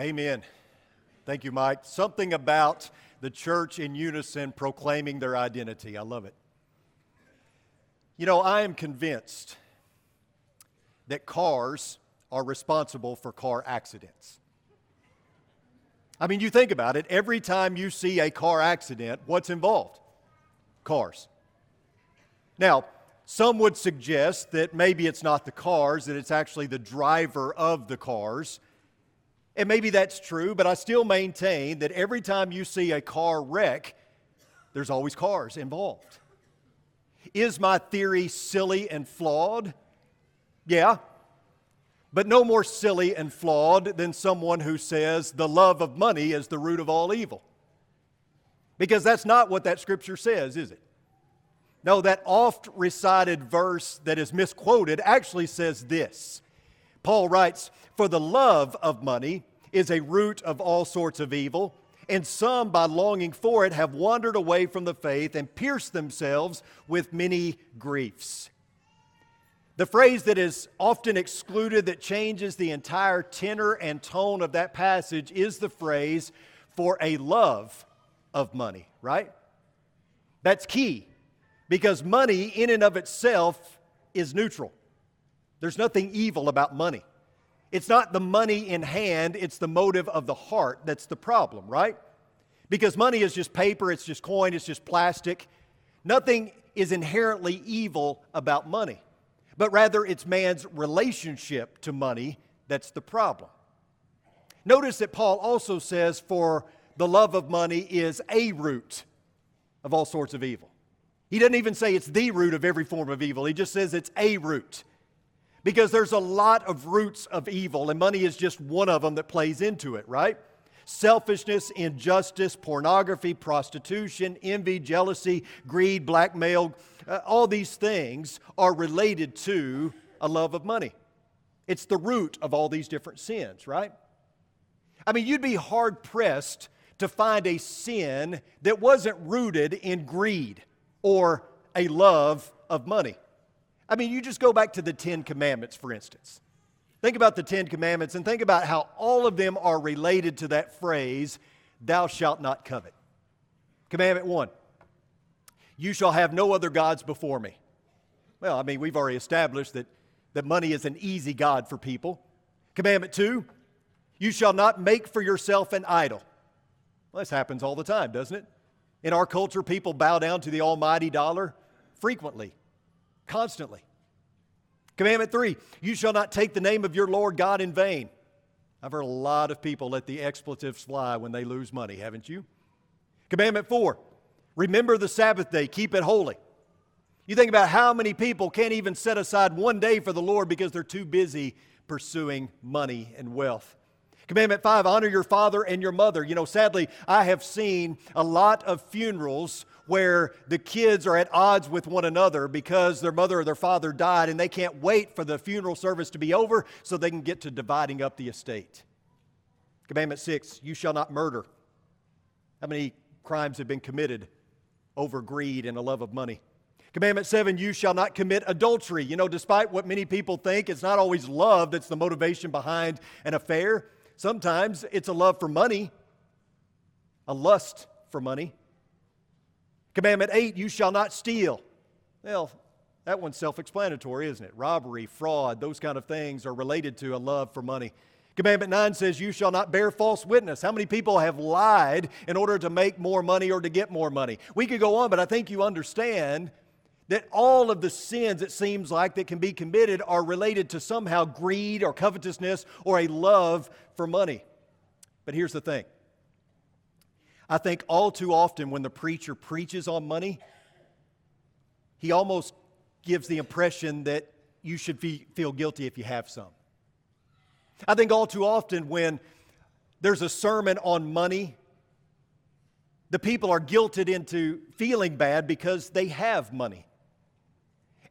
Amen. Thank you, Mike. Something about the church in unison proclaiming their identity. I love it. You know, I am convinced that cars are responsible for car accidents. I mean, you think about it, every time you see a car accident, what's involved? Cars. Now, some would suggest that maybe it's not the cars, that it's actually the driver of the cars. And maybe that's true, but I still maintain that every time you see a car wreck, there's always cars involved. Is my theory silly and flawed? Yeah, but no more silly and flawed than someone who says the love of money is the root of all evil. Because that's not what that scripture says, is it? No, that oft recited verse that is misquoted actually says this. Paul writes, For the love of money is a root of all sorts of evil, and some, by longing for it, have wandered away from the faith and pierced themselves with many griefs. The phrase that is often excluded that changes the entire tenor and tone of that passage is the phrase for a love of money, right? That's key because money, in and of itself, is neutral. There's nothing evil about money. It's not the money in hand, it's the motive of the heart that's the problem, right? Because money is just paper, it's just coin, it's just plastic. Nothing is inherently evil about money but rather it's man's relationship to money that's the problem. Notice that Paul also says, for the love of money is a root of all sorts of evil. He doesn't even say it's the root of every form of evil, he just says it's a root. Because there's a lot of roots of evil, and money is just one of them that plays into it, right? selfishness, injustice, pornography, prostitution, envy, jealousy, greed, blackmail, uh, all these things are related to a love of money. It's the root of all these different sins, right? I mean, you'd be hard pressed to find a sin that wasn't rooted in greed or a love of money. I mean, you just go back to the Ten Commandments, for instance. Think about the Ten Commandments and think about how all of them are related to that phrase, thou shalt not covet. Commandment one, you shall have no other gods before me. Well, I mean, we've already established that, that money is an easy God for people. Commandment two, you shall not make for yourself an idol. Well, this happens all the time, doesn't it? In our culture, people bow down to the almighty dollar frequently, constantly. Commandment three, you shall not take the name of your Lord God in vain. I've heard a lot of people let the expletives fly when they lose money, haven't you? Commandment four, remember the Sabbath day, keep it holy. You think about how many people can't even set aside one day for the Lord because they're too busy pursuing money and wealth. Commandment five, honor your father and your mother. You know, sadly, I have seen a lot of funerals where the kids are at odds with one another because their mother or their father died and they can't wait for the funeral service to be over so they can get to dividing up the estate. Commandment six, you shall not murder. How many crimes have been committed over greed and a love of money? Commandment seven, you shall not commit adultery. You know, despite what many people think, it's not always love that's the motivation behind an affair. Sometimes it's a love for money, a lust for money. Commandment 8, you shall not steal. Well, that one's self explanatory, isn't it? Robbery, fraud, those kind of things are related to a love for money. Commandment 9 says, You shall not bear false witness. How many people have lied in order to make more money or to get more money? We could go on, but I think you understand that all of the sins, it seems like, that can be committed are related to somehow greed or covetousness or a love for money. But here's the thing I think all too often when the preacher preaches on money, he almost gives the impression that you should feel guilty if you have some. I think all too often when there's a sermon on money, the people are guilted into feeling bad because they have money.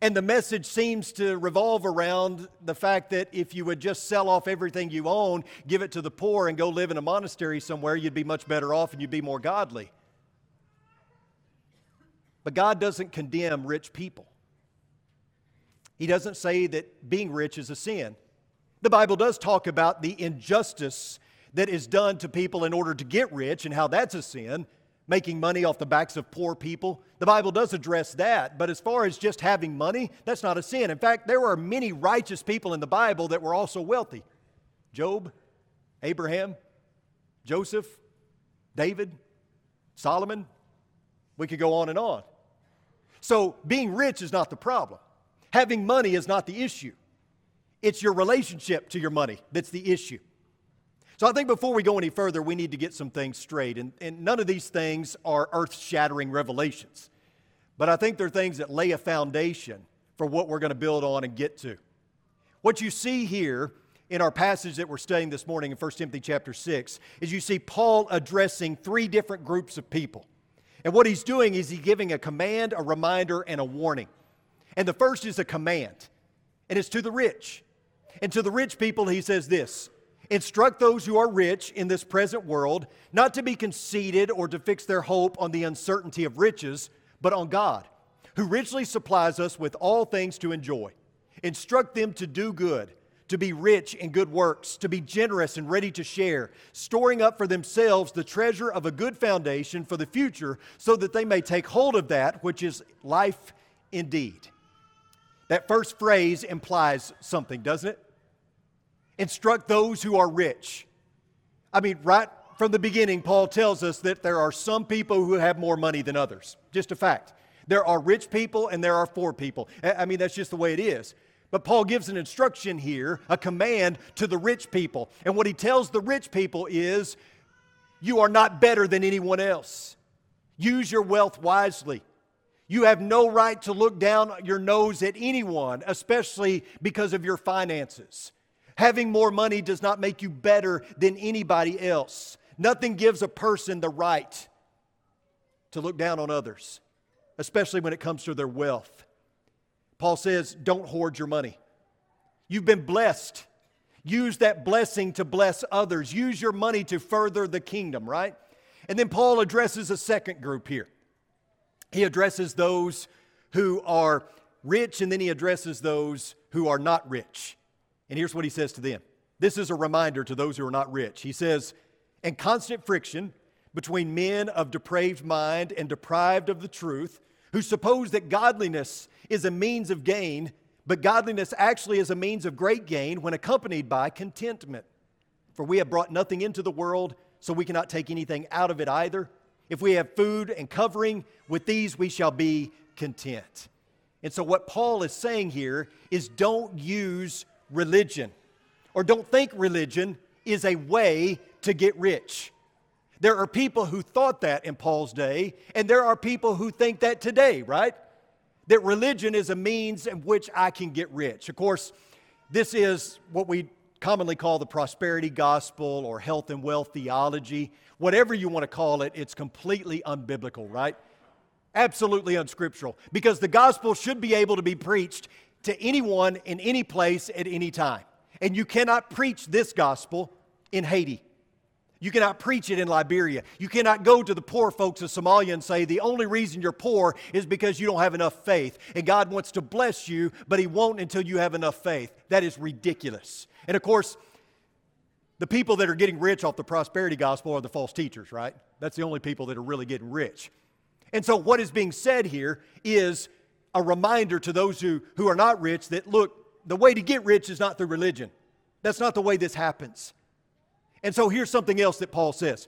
And the message seems to revolve around the fact that if you would just sell off everything you own, give it to the poor, and go live in a monastery somewhere, you'd be much better off and you'd be more godly. But God doesn't condemn rich people. He doesn't say that being rich is a sin. The Bible does talk about the injustice that is done to people in order to get rich and how that's a sin, making money off the backs of poor people. The Bible does address that, but as far as just having money, that's not a sin. In fact, there are many righteous people in the Bible that were also wealthy Job, Abraham, Joseph, David, Solomon. We could go on and on. So, being rich is not the problem. Having money is not the issue. It's your relationship to your money that's the issue. So I think before we go any further, we need to get some things straight. And, and none of these things are earth shattering revelations. But I think they're things that lay a foundation for what we're going to build on and get to. What you see here in our passage that we're studying this morning in 1 Timothy chapter 6 is you see Paul addressing three different groups of people. And what he's doing is he's giving a command, a reminder, and a warning. And the first is a command, and it's to the rich. And to the rich people, he says this Instruct those who are rich in this present world not to be conceited or to fix their hope on the uncertainty of riches, but on God, who richly supplies us with all things to enjoy. Instruct them to do good, to be rich in good works, to be generous and ready to share, storing up for themselves the treasure of a good foundation for the future, so that they may take hold of that which is life indeed. That first phrase implies something, doesn't it? Instruct those who are rich. I mean, right from the beginning, Paul tells us that there are some people who have more money than others. Just a fact. There are rich people and there are poor people. I mean, that's just the way it is. But Paul gives an instruction here, a command to the rich people. And what he tells the rich people is you are not better than anyone else. Use your wealth wisely. You have no right to look down your nose at anyone, especially because of your finances. Having more money does not make you better than anybody else. Nothing gives a person the right to look down on others, especially when it comes to their wealth. Paul says, don't hoard your money. You've been blessed. Use that blessing to bless others. Use your money to further the kingdom, right? And then Paul addresses a second group here. He addresses those who are rich, and then he addresses those who are not rich. And here's what he says to them this is a reminder to those who are not rich. He says, And constant friction between men of depraved mind and deprived of the truth, who suppose that godliness is a means of gain, but godliness actually is a means of great gain when accompanied by contentment. For we have brought nothing into the world, so we cannot take anything out of it either. If we have food and covering, with these we shall be content. And so, what Paul is saying here is don't use religion or don't think religion is a way to get rich. There are people who thought that in Paul's day, and there are people who think that today, right? That religion is a means in which I can get rich. Of course, this is what we commonly call the prosperity gospel or health and wealth theology. Whatever you want to call it, it's completely unbiblical, right? Absolutely unscriptural. Because the gospel should be able to be preached to anyone in any place at any time. And you cannot preach this gospel in Haiti. You cannot preach it in Liberia. You cannot go to the poor folks of Somalia and say, the only reason you're poor is because you don't have enough faith. And God wants to bless you, but He won't until you have enough faith. That is ridiculous. And of course, the people that are getting rich off the prosperity gospel are the false teachers, right? That's the only people that are really getting rich. And so, what is being said here is a reminder to those who, who are not rich that, look, the way to get rich is not through religion. That's not the way this happens. And so here's something else that Paul says.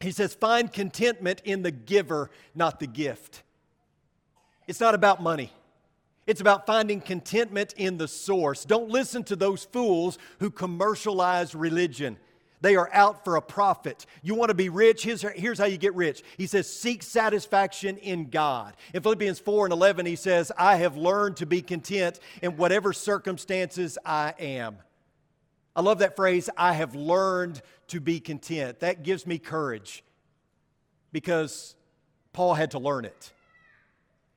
He says, Find contentment in the giver, not the gift. It's not about money. It's about finding contentment in the source. Don't listen to those fools who commercialize religion. They are out for a profit. You want to be rich? Here's, here's how you get rich. He says, Seek satisfaction in God. In Philippians 4 and 11, he says, I have learned to be content in whatever circumstances I am. I love that phrase, I have learned to be content. That gives me courage because Paul had to learn it.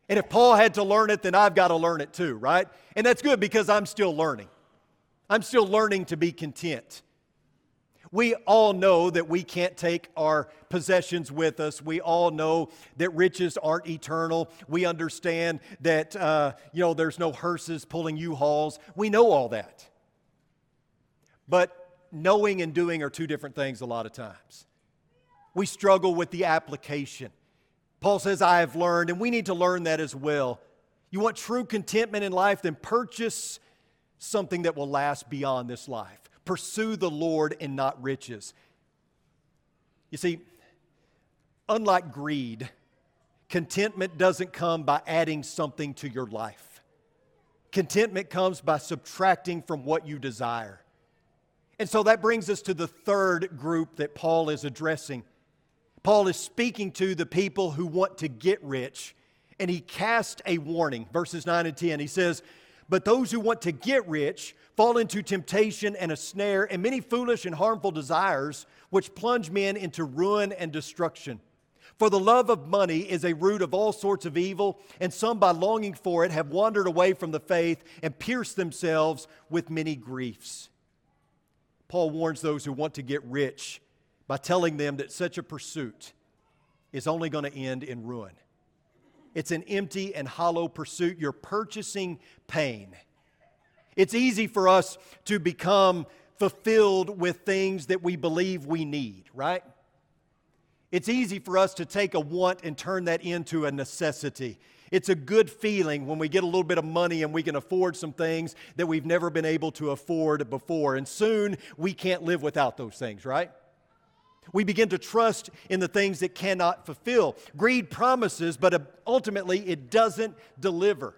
And if Paul had to learn it, then I've got to learn it too, right? And that's good because I'm still learning. I'm still learning to be content. We all know that we can't take our possessions with us. We all know that riches aren't eternal. We understand that, uh, you know, there's no hearses pulling U-Hauls. We know all that. But knowing and doing are two different things a lot of times. We struggle with the application. Paul says, I have learned, and we need to learn that as well. You want true contentment in life, then purchase something that will last beyond this life. Pursue the Lord and not riches. You see, unlike greed, contentment doesn't come by adding something to your life. Contentment comes by subtracting from what you desire. And so that brings us to the third group that Paul is addressing. Paul is speaking to the people who want to get rich, and he casts a warning. Verses 9 and 10. He says, But those who want to get rich fall into temptation and a snare and many foolish and harmful desires, which plunge men into ruin and destruction. For the love of money is a root of all sorts of evil, and some by longing for it have wandered away from the faith and pierced themselves with many griefs. Paul warns those who want to get rich by telling them that such a pursuit is only going to end in ruin. It's an empty and hollow pursuit. You're purchasing pain. It's easy for us to become fulfilled with things that we believe we need, right? It's easy for us to take a want and turn that into a necessity. It's a good feeling when we get a little bit of money and we can afford some things that we've never been able to afford before. And soon we can't live without those things, right? We begin to trust in the things that cannot fulfill. Greed promises, but ultimately it doesn't deliver.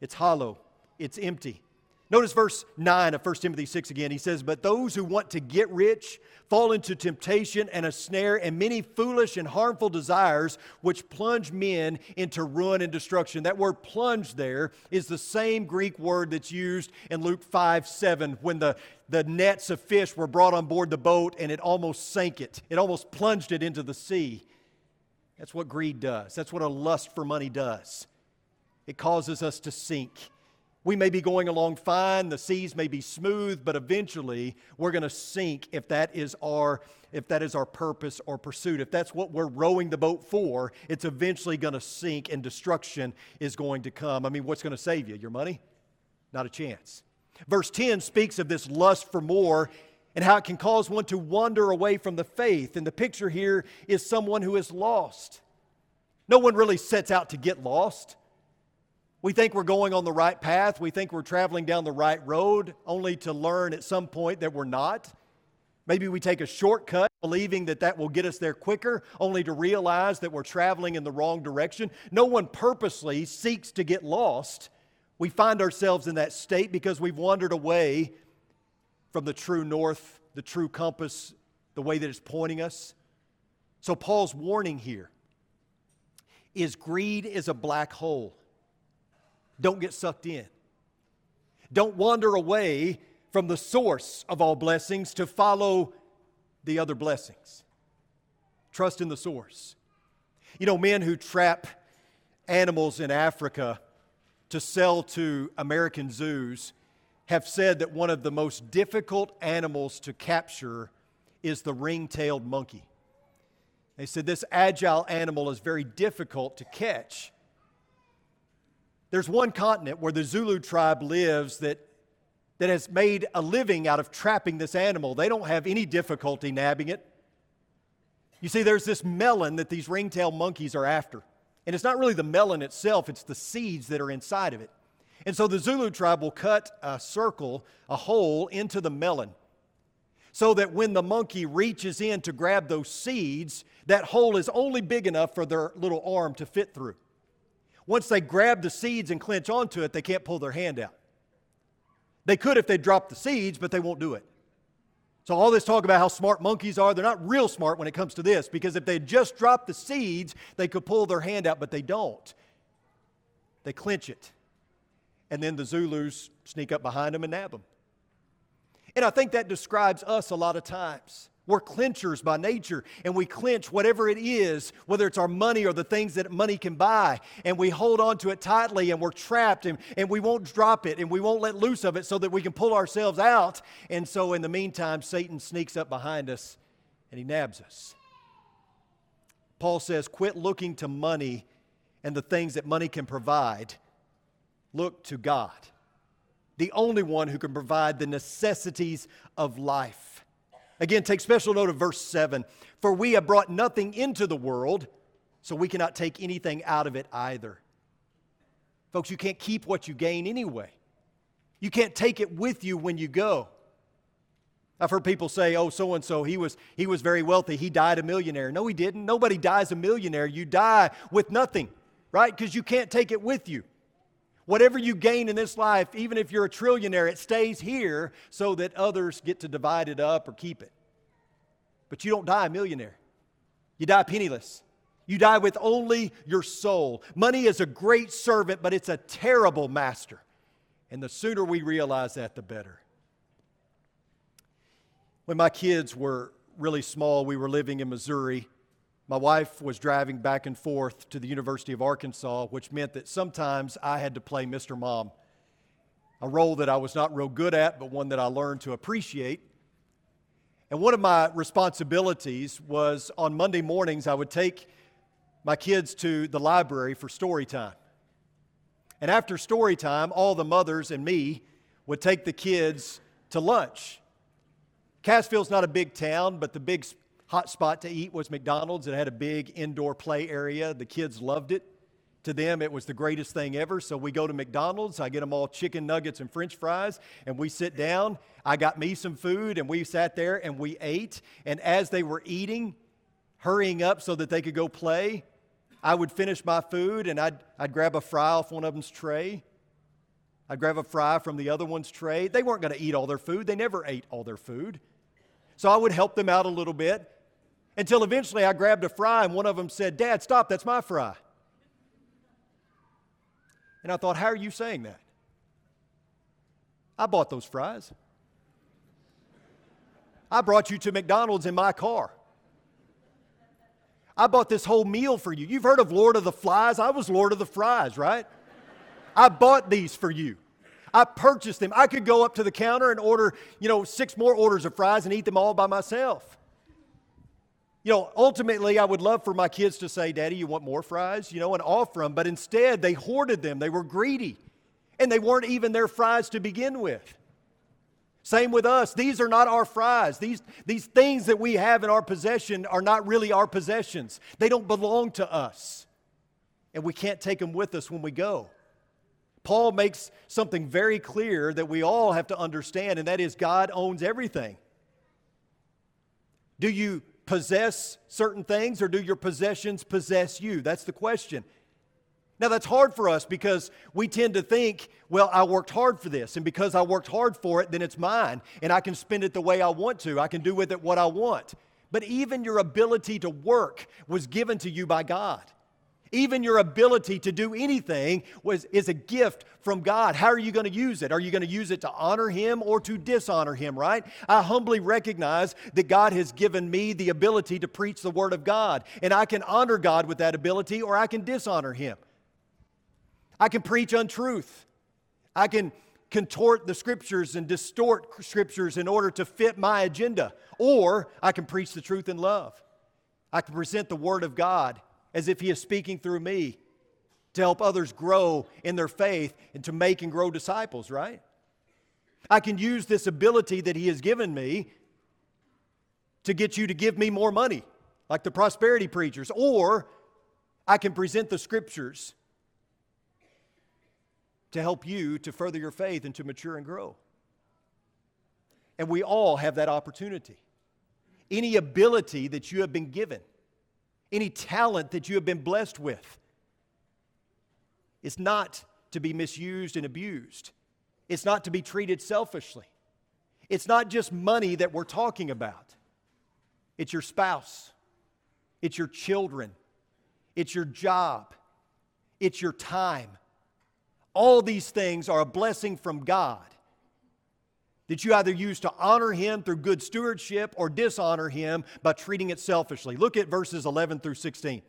It's hollow, it's empty. Notice verse 9 of 1 Timothy 6 again. He says, But those who want to get rich fall into temptation and a snare and many foolish and harmful desires, which plunge men into ruin and destruction. That word plunge there is the same Greek word that's used in Luke 5 7 when the, the nets of fish were brought on board the boat and it almost sank it, it almost plunged it into the sea. That's what greed does, that's what a lust for money does. It causes us to sink we may be going along fine, the seas may be smooth, but eventually we're going to sink if that is our if that is our purpose or pursuit. If that's what we're rowing the boat for, it's eventually going to sink and destruction is going to come. I mean, what's going to save you? Your money? Not a chance. Verse 10 speaks of this lust for more and how it can cause one to wander away from the faith. And the picture here is someone who is lost. No one really sets out to get lost. We think we're going on the right path. We think we're traveling down the right road, only to learn at some point that we're not. Maybe we take a shortcut, believing that that will get us there quicker, only to realize that we're traveling in the wrong direction. No one purposely seeks to get lost. We find ourselves in that state because we've wandered away from the true north, the true compass, the way that it's pointing us. So, Paul's warning here is greed is a black hole. Don't get sucked in. Don't wander away from the source of all blessings to follow the other blessings. Trust in the source. You know, men who trap animals in Africa to sell to American zoos have said that one of the most difficult animals to capture is the ring tailed monkey. They said this agile animal is very difficult to catch there's one continent where the Zulu tribe lives that, that has made a living out of trapping this animal. They don't have any difficulty nabbing it. You see, there's this melon that these ringtail monkeys are after. And it's not really the melon itself, it's the seeds that are inside of it. And so the Zulu tribe will cut a circle, a hole into the melon, so that when the monkey reaches in to grab those seeds, that hole is only big enough for their little arm to fit through. Once they grab the seeds and clench onto it, they can't pull their hand out. They could if they dropped the seeds, but they won't do it. So, all this talk about how smart monkeys are, they're not real smart when it comes to this because if they just dropped the seeds, they could pull their hand out, but they don't. They clench it. And then the Zulus sneak up behind them and nab them. And I think that describes us a lot of times. We're clenchers by nature, and we clench whatever it is, whether it's our money or the things that money can buy, and we hold on to it tightly, and we're trapped, and, and we won't drop it, and we won't let loose of it so that we can pull ourselves out. And so, in the meantime, Satan sneaks up behind us and he nabs us. Paul says, Quit looking to money and the things that money can provide. Look to God. the only one who can provide the necessities of life. Again, take special note of verse 7 For we have brought nothing into the world, so we cannot take anything out of it either. Folks, you can't keep what you gain anyway. You can't take it with you when you go. I've heard people say, oh, so and so, he was, he was very wealthy. He died a millionaire. No, he didn't. Nobody dies a millionaire. You die with nothing, right? Because you can't take it with you. Whatever you gain in this life, even if you're a trillionaire, it stays here so that others get to divide it up or keep it. But you don't die a millionaire, you die penniless. You die with only your soul. Money is a great servant, but it's a terrible master. And the sooner we realize that, the better. When my kids were really small, we were living in Missouri. My wife was driving back and forth to the University of Arkansas, which meant that sometimes I had to play Mr. Mom, a role that I was not real good at, but one that I learned to appreciate. And one of my responsibilities was on Monday mornings, I would take my kids to the library for story time. And after story time, all the mothers and me would take the kids to lunch. Cassville's not a big town, but the big hot spot to eat was McDonald's. It had a big indoor play area. The kids loved it. To them, it was the greatest thing ever. So we go to McDonald's. I get them all chicken nuggets and french fries, and we sit down. I got me some food, and we sat there and we ate. And as they were eating, hurrying up so that they could go play, I would finish my food and I'd, I'd grab a fry off one of them's tray. I'd grab a fry from the other one's tray. They weren't going to eat all their food, they never ate all their food. So I would help them out a little bit until eventually I grabbed a fry and one of them said, Dad, stop, that's my fry. And I thought, how are you saying that? I bought those fries. I brought you to McDonald's in my car. I bought this whole meal for you. You've heard of Lord of the Flies? I was Lord of the Fries, right? I bought these for you. I purchased them. I could go up to the counter and order, you know, six more orders of fries and eat them all by myself. You know, ultimately, I would love for my kids to say, Daddy, you want more fries? You know, and offer them. But instead, they hoarded them. They were greedy. And they weren't even their fries to begin with. Same with us. These are not our fries. These, these things that we have in our possession are not really our possessions. They don't belong to us. And we can't take them with us when we go. Paul makes something very clear that we all have to understand, and that is God owns everything. Do you possess certain things or do your possessions possess you? That's the question. Now, that's hard for us because we tend to think, well, I worked hard for this, and because I worked hard for it, then it's mine, and I can spend it the way I want to. I can do with it what I want. But even your ability to work was given to you by God. Even your ability to do anything was, is a gift from God. How are you going to use it? Are you going to use it to honor Him or to dishonor Him, right? I humbly recognize that God has given me the ability to preach the Word of God, and I can honor God with that ability or I can dishonor Him. I can preach untruth. I can contort the scriptures and distort scriptures in order to fit my agenda, or I can preach the truth in love. I can present the Word of God as if He is speaking through me to help others grow in their faith and to make and grow disciples, right? I can use this ability that He has given me to get you to give me more money, like the prosperity preachers, or I can present the scriptures to help you to further your faith and to mature and grow. And we all have that opportunity. Any ability that you have been given any talent that you have been blessed with. is not to be misused and abused, it's not to be treated selfishly. It's not just money that we're talking about, it's your spouse, it's your children, it's your job, it's your time. All these things are a blessing from God that you either use to honor him through good stewardship or dishonor him by treating it selfishly. Look at verses 11 through 16.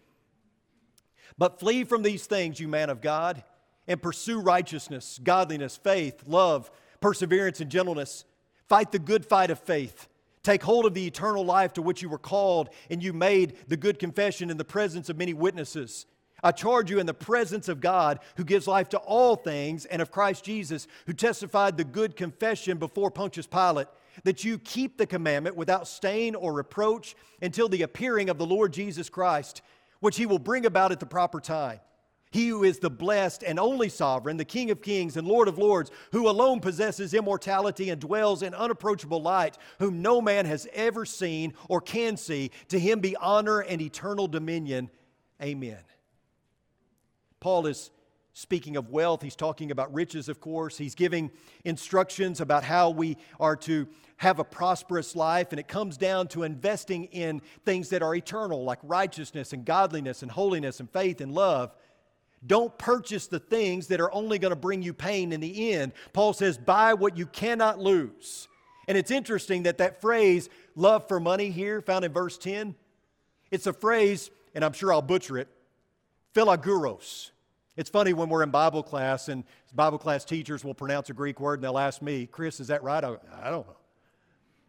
But flee from these things, you man of God, and pursue righteousness, godliness, faith, love, perseverance, and gentleness. Fight the good fight of faith. Take hold of the eternal life to which you were called, and you made the good confession in the presence of many witnesses. I charge you in the presence of God, who gives life to all things, and of Christ Jesus, who testified the good confession before Pontius Pilate, that you keep the commandment without stain or reproach until the appearing of the Lord Jesus Christ, which he will bring about at the proper time. He who is the blessed and only sovereign, the King of kings and Lord of lords, who alone possesses immortality and dwells in unapproachable light, whom no man has ever seen or can see, to him be honor and eternal dominion. Amen. Paul is speaking of wealth. He's talking about riches, of course. He's giving instructions about how we are to have a prosperous life, and it comes down to investing in things that are eternal, like righteousness and godliness and holiness and faith and love. Don't purchase the things that are only going to bring you pain in the end. Paul says, buy what you cannot lose. And it's interesting that that phrase, love for money, here, found in verse 10, it's a phrase, and I'm sure I'll butcher it, philaguros. It's funny when we're in Bible class and Bible class teachers will pronounce a Greek word and they'll ask me, Chris, is that right? I, I don't know.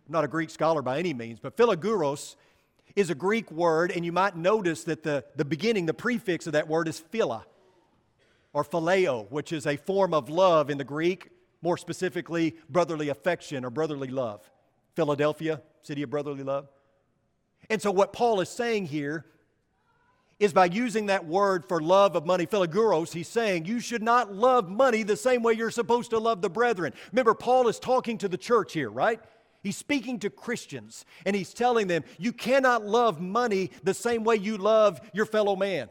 I'm not a Greek scholar by any means, but philaguros is a Greek word, and you might notice that the, the beginning, the prefix of that word is phila or phileo, which is a form of love in the Greek, more specifically, brotherly affection or brotherly love. Philadelphia, city of brotherly love. And so, what Paul is saying here is by using that word for love of money, philaguros, he's saying you should not love money the same way you're supposed to love the brethren. Remember, Paul is talking to the church here, right? He's speaking to Christians and he's telling them you cannot love money the same way you love your fellow man.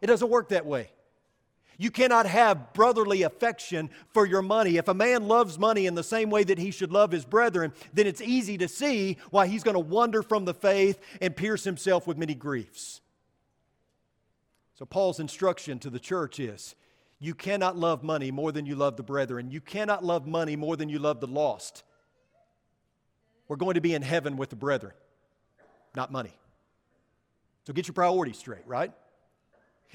It doesn't work that way. You cannot have brotherly affection for your money. If a man loves money in the same way that he should love his brethren, then it's easy to see why he's going to wander from the faith and pierce himself with many griefs. So, Paul's instruction to the church is you cannot love money more than you love the brethren. You cannot love money more than you love the lost. We're going to be in heaven with the brethren, not money. So, get your priorities straight, right?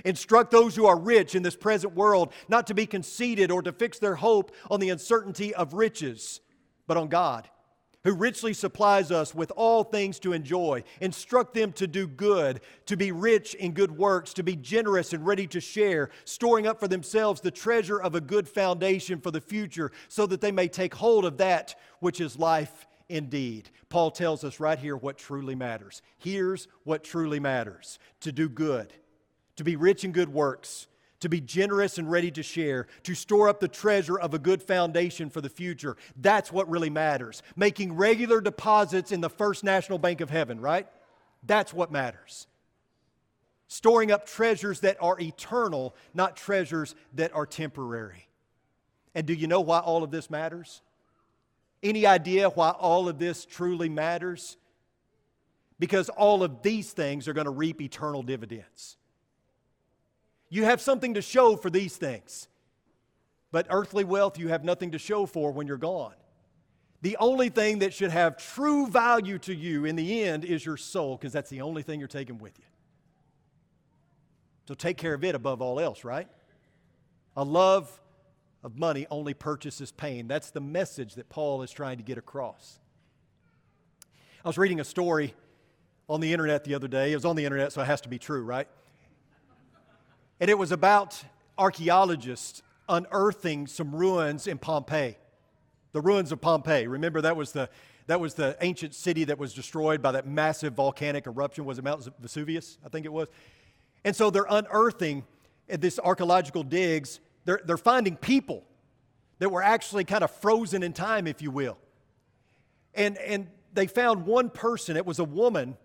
Instruct those who are rich in this present world not to be conceited or to fix their hope on the uncertainty of riches, but on God who richly supplies us with all things to enjoy. Instruct them to do good, to be rich in good works, to be generous and ready to share, storing up for themselves the treasure of a good foundation for the future, so that they may take hold of that which is life indeed. Paul tells us right here what truly matters. Here's what truly matters to do good, to be rich in good works to be generous and ready to share, to store up the treasure of a good foundation for the future. That's what really matters. Making regular deposits in the First National Bank of Heaven, right? That's what matters. Storing up treasures that are eternal, not treasures that are temporary. And do you know why all of this matters? Any idea why all of this truly matters? Because all of these things are going to reap eternal dividends. You have something to show for these things. But earthly wealth, you have nothing to show for when you're gone. The only thing that should have true value to you in the end is your soul, because that's the only thing you're taking with you. So take care of it above all else, right? A love of money only purchases pain. That's the message that Paul is trying to get across. I was reading a story on the internet the other day. It was on the internet, so it has to be true, right? And it was about archaeologists unearthing some ruins in Pompeii. The ruins of Pompeii. Remember, that was the, that was the ancient city that was destroyed by that massive volcanic eruption. Was it Mount Vesuvius? I think it was. And so they're unearthing this archaeological digs. They're, they're finding people that were actually kind of frozen in time, if you will. And, and they found one person, it was a woman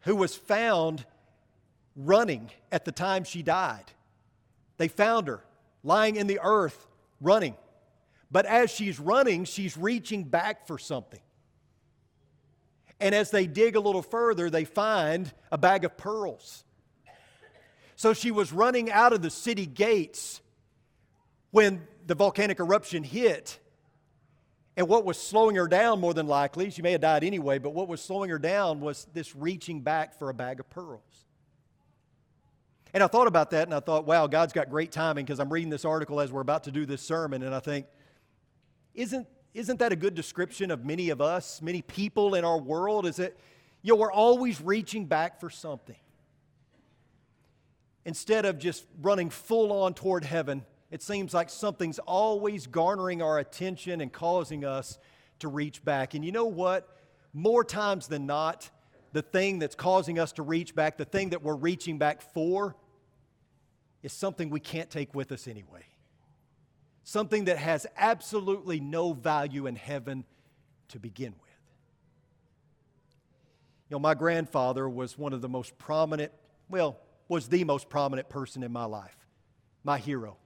who was found running at the time she died. They found her lying in the earth, running. But as she's running, she's reaching back for something. And as they dig a little further, they find a bag of pearls. So she was running out of the city gates when the volcanic eruption hit. And what was slowing her down, more than likely, she may have died anyway, but what was slowing her down was this reaching back for a bag of pearls. And I thought about that and I thought, wow, God's got great timing because I'm reading this article as we're about to do this sermon. And I think, isn't, isn't that a good description of many of us, many people in our world? Is it, you know, we're always reaching back for something. instead of just running full on toward heaven, it seems like something's always garnering our attention and causing us to reach back. And you know what? More times than not, the thing that's causing us to reach back, the thing that we're reaching back for, is something we can't take with us anyway. Something that has absolutely no value in heaven to begin with. You know, my grandfather was one of the most prominent, well, was the most prominent person in my life, my hero,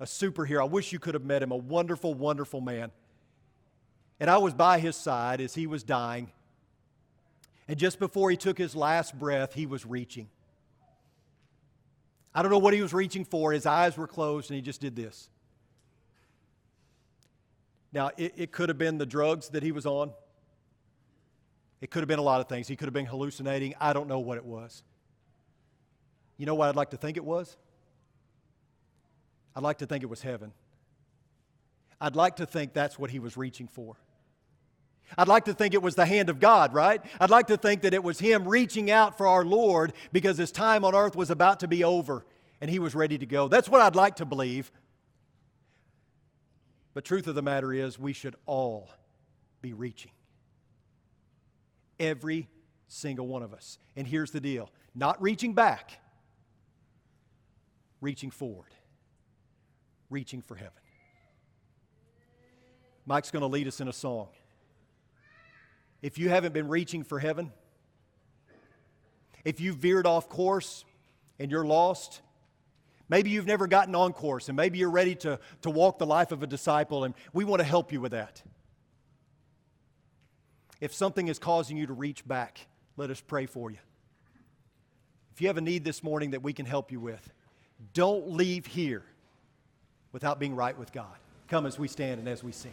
a superhero. I wish you could have met him, a wonderful, wonderful man. And I was by his side as he was dying. And just before he took his last breath, he was reaching. I don't know what he was reaching for. His eyes were closed, and he just did this. Now, it, it, could have been the drugs that he was on. It could have been a lot of things. He could have been hallucinating. I don't know what it was. You know what I'd like to think it was? I'd like to think it was heaven. I'd like to think that's what he was reaching for. I'd like to think it was the hand of God, right? I'd like to think that it was him reaching out for our Lord because his time on earth was about to be over and he was ready to go. That's what I'd like to believe. But truth of the matter is we should all be reaching. Every single one of us. And here's the deal, not reaching back, reaching forward. Reaching for heaven. Mike's going to lead us in a song if you haven't been reaching for heaven, if you've veered off course and you're lost, maybe you've never gotten on course and maybe you're ready to, to walk the life of a disciple, and we want to help you with that. If something is causing you to reach back, let us pray for you. If you have a need this morning that we can help you with, don't leave here without being right with God. Come as we stand and as we sing.